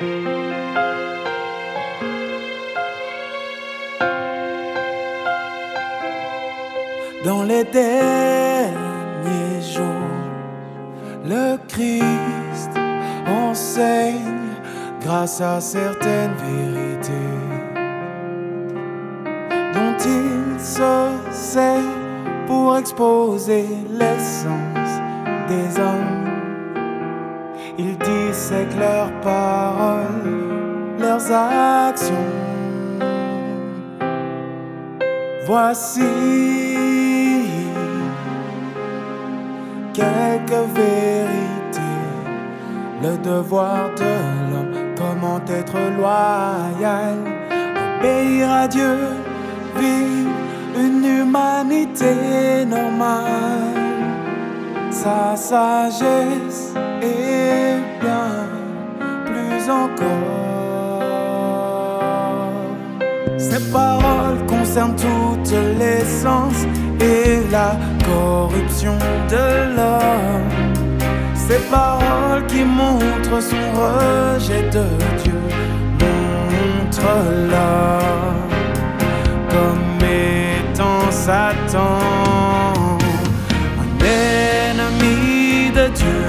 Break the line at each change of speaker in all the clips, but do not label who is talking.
Dans les derniers jours, le Christ enseigne grâce à certaines vérités dont il se sert pour exposer l'essence des hommes. Il dissèque leurs paroles, leurs actions. Voici quelques vérités. Le devoir de l'homme, comment être loyal, obéir à Dieu, vivre une humanité normale. Sa sagesse est bien plus encore. Ses paroles concernent toutes les sens et la corruption de l'homme. Ces paroles qui montrent son rejet de Dieu, montre-la comme étant Satan, Dieu.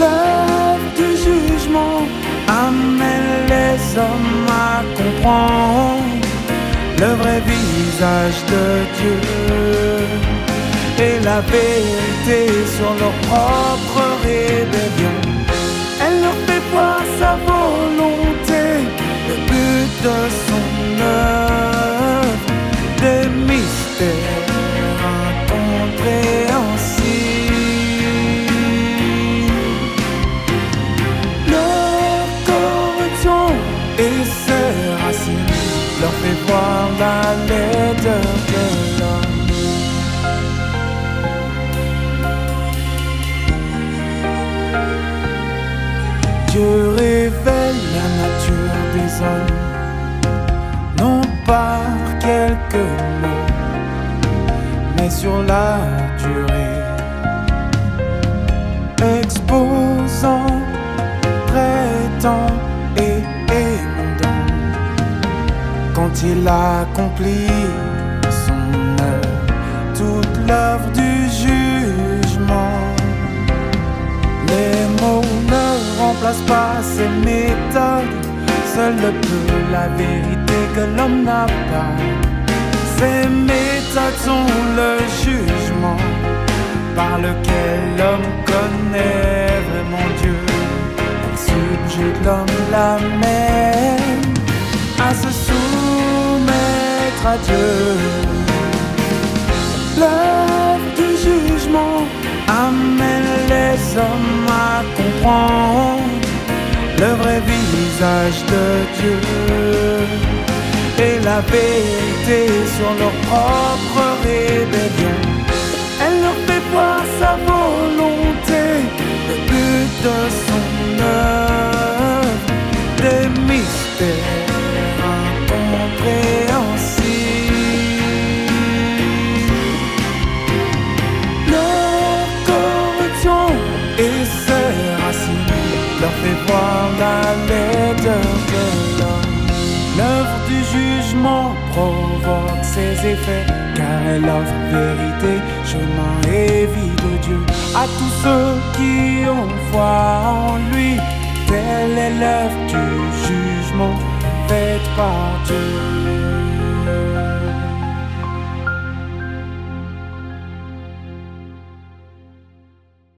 L'œuvre du jugement amène les hommes à comprendre le vrai visage de Dieu et la vérité sur leur propre rébellion. Elle leur fait voir sa volonté, le but de son œuvre, non par quelques mots, mais sur la durée, exposant, prêtant et émondant quand il accomplit son œuvre, toute l'œuvre du jugement. Les mots ne remplacent pas ses méthodes, seul le peu la vérité que l'homme n'a pas. Ces méthodes sont le jugement par lequel l'homme connaît vraiment Dieu. Elle subjugue l'homme, l'amène à se soumettre à Dieu. Le vrai visage de Dieu et la vérité sur leur propre rébellion. Effets, car elle offre vérité, chemin et vie de Dieu à tous ceux qui ont foi en lui. Telle est l'œuvre du jugement faite par Dieu.